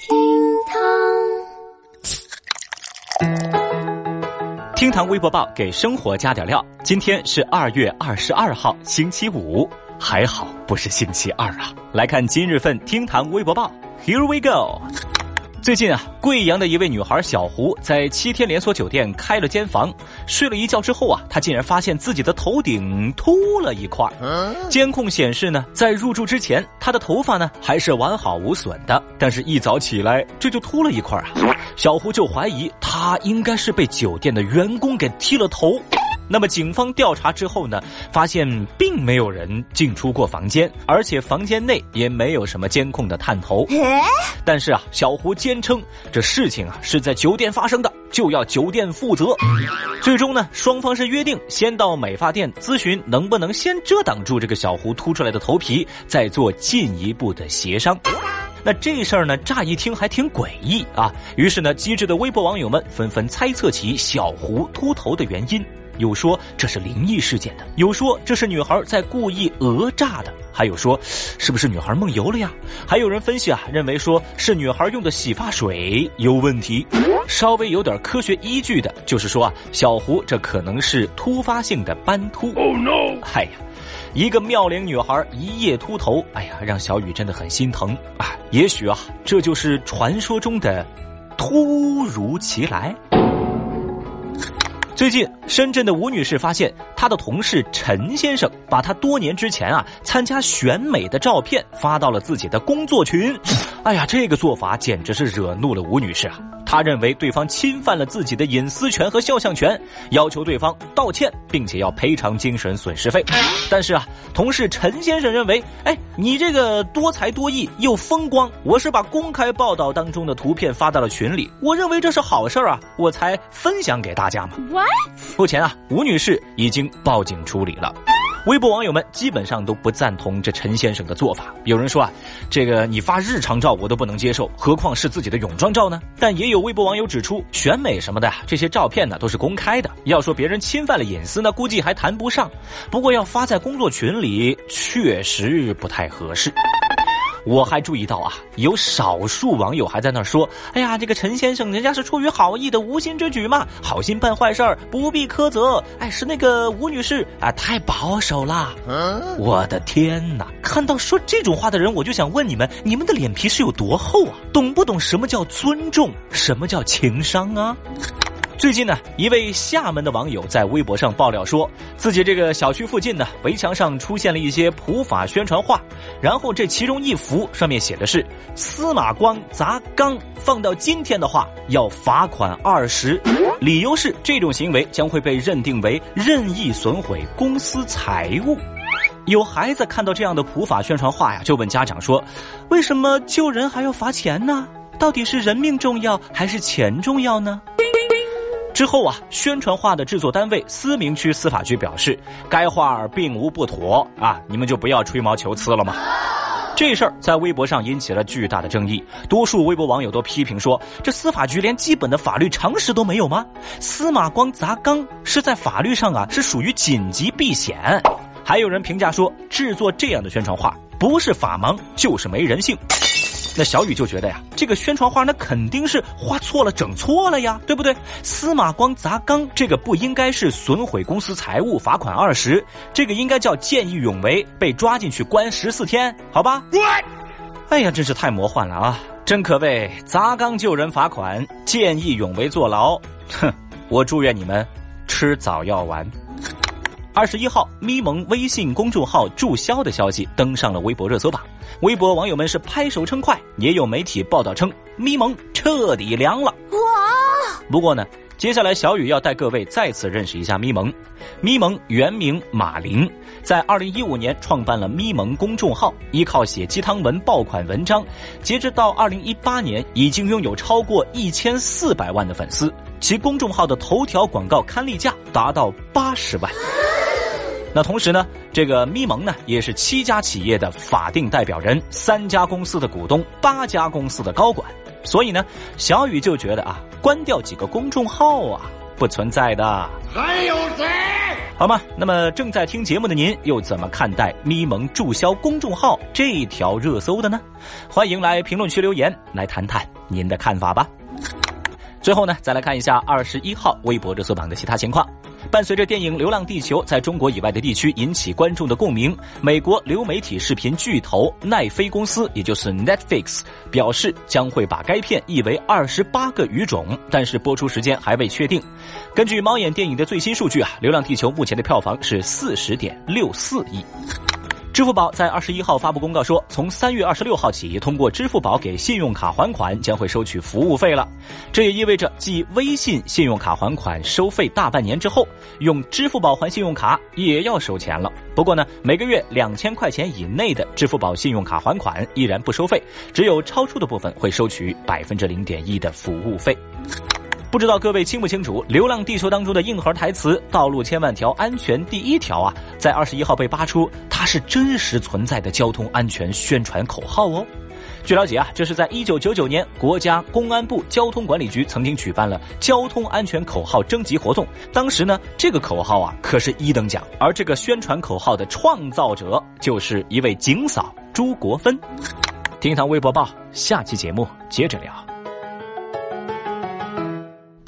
厅堂，厅堂微博报给生活加点料。今天是二月二十二号，星期五，还好不是星期二啊。来看今日份厅堂微博报，Here we go。最近啊，贵阳的一位女孩小胡在七天连锁酒店开了间房，睡了一觉之后啊，她竟然发现自己的头顶秃了一块。监控显示呢，在入住之前，她的头发呢还是完好无损的，但是一早起来这就秃了一块啊。小胡就怀疑她应该是被酒店的员工给剃了头。那么，警方调查之后呢，发现并没有人进出过房间，而且房间内也没有什么监控的探头。但是啊，小胡坚称这事情啊是在酒店发生的，就要酒店负责。最终呢，双方是约定先到美发店咨询能不能先遮挡住这个小胡凸出来的头皮，再做进一步的协商。那这事儿呢，乍一听还挺诡异啊。于是呢，机智的微博网友们纷纷猜测起小胡秃头的原因。有说这是灵异事件的，有说这是女孩在故意讹诈的，还有说是不是女孩梦游了呀？还有人分析啊，认为说是女孩用的洗发水有问题。稍微有点科学依据的，就是说啊，小胡这可能是突发性的斑秃。Oh no！嗨呀，一个妙龄女孩一夜秃头，哎呀，让小雨真的很心疼啊。也许啊，这就是传说中的突如其来。最近，深圳的吴女士发现，她的同事陈先生把她多年之前啊参加选美的照片发到了自己的工作群。哎呀，这个做法简直是惹怒了吴女士啊！她认为对方侵犯了自己的隐私权和肖像权，要求对方道歉，并且要赔偿精神损失费。但是啊，同事陈先生认为，哎，你这个多才多艺又风光，我是把公开报道当中的图片发到了群里，我认为这是好事啊，我才分享给大家嘛。目前啊，吴女士已经报警处理了。微博网友们基本上都不赞同这陈先生的做法。有人说啊，这个你发日常照我都不能接受，何况是自己的泳装照呢？但也有微博网友指出，选美什么的这些照片呢都是公开的，要说别人侵犯了隐私呢，估计还谈不上。不过要发在工作群里，确实不太合适。我还注意到啊，有少数网友还在那说：“哎呀，这个陈先生人家是出于好意的无心之举嘛，好心办坏事儿不必苛责。”哎，是那个吴女士啊，太保守了。我的天哪！看到说这种话的人，我就想问你们：你们的脸皮是有多厚啊？懂不懂什么叫尊重？什么叫情商啊？最近呢，一位厦门的网友在微博上爆料说，自己这个小区附近呢，围墙上出现了一些普法宣传画，然后这其中一幅上面写的是“司马光砸缸”，放到今天的话要罚款二十，理由是这种行为将会被认定为任意损毁公司财物。有孩子看到这样的普法宣传画呀，就问家长说：“为什么救人还要罚钱呢？到底是人命重要还是钱重要呢？”之后啊，宣传画的制作单位思明区司法局表示，该画并无不妥啊，你们就不要吹毛求疵了嘛。这事儿在微博上引起了巨大的争议，多数微博网友都批评说，这司法局连基本的法律常识都没有吗？司马光砸缸是在法律上啊是属于紧急避险。还有人评价说，制作这样的宣传画不是法盲就是没人性。那小雨就觉得呀，这个宣传画那肯定是画错了、整错了呀，对不对？司马光砸缸，这个不应该是损毁公司财物，罚款二十，这个应该叫见义勇为，被抓进去关十四天，好吧？哎呀，真是太魔幻了啊！真可谓砸缸救人罚款，见义勇为坐牢。哼，我祝愿你们吃早药丸。二十一号，咪蒙微信公众号注销的消息登上了微博热搜榜，微博网友们是拍手称快，也有媒体报道称咪蒙彻底凉了。哇！不过呢，接下来小雨要带各位再次认识一下咪蒙。咪蒙原名马林，在二零一五年创办了咪蒙公众号，依靠写鸡汤文爆款文章，截至到二零一八年，已经拥有超过一千四百万的粉丝，其公众号的头条广告刊例价达到八十万。那同时呢，这个咪蒙呢也是七家企业的法定代表人，三家公司的股东，八家公司的高管。所以呢，小雨就觉得啊，关掉几个公众号啊，不存在的。还有谁？好吗？那么正在听节目的您又怎么看待咪蒙注销公众号这条热搜的呢？欢迎来评论区留言来谈谈您的看法吧。最后呢，再来看一下二十一号微博热搜榜的其他情况。伴随着电影《流浪地球》在中国以外的地区引起观众的共鸣，美国流媒体视频巨头奈飞公司，也就是 Netflix，表示将会把该片译为二十八个语种，但是播出时间还未确定。根据猫眼电影的最新数据啊，《流浪地球》目前的票房是四十点六四亿。支付宝在二十一号发布公告说，从三月二十六号起，通过支付宝给信用卡还款将会收取服务费了。这也意味着，继微信信用卡还款收费大半年之后，用支付宝还信用卡也要收钱了。不过呢，每个月两千块钱以内的支付宝信用卡还款依然不收费，只有超出的部分会收取百分之零点一的服务费。不知道各位清不清楚，《流浪地球》当中的硬核台词“道路千万条，安全第一条”啊，在二十一号被扒出，它是真实存在的交通安全宣传口号哦。据了解啊，这是在一九九九年，国家公安部交通管理局曾经举办了交通安全口号征集活动，当时呢，这个口号啊可是一等奖，而这个宣传口号的创造者就是一位警嫂朱国芬。听一堂微博报，下期节目接着聊。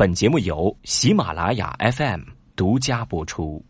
本节目由喜马拉雅 FM 独家播出。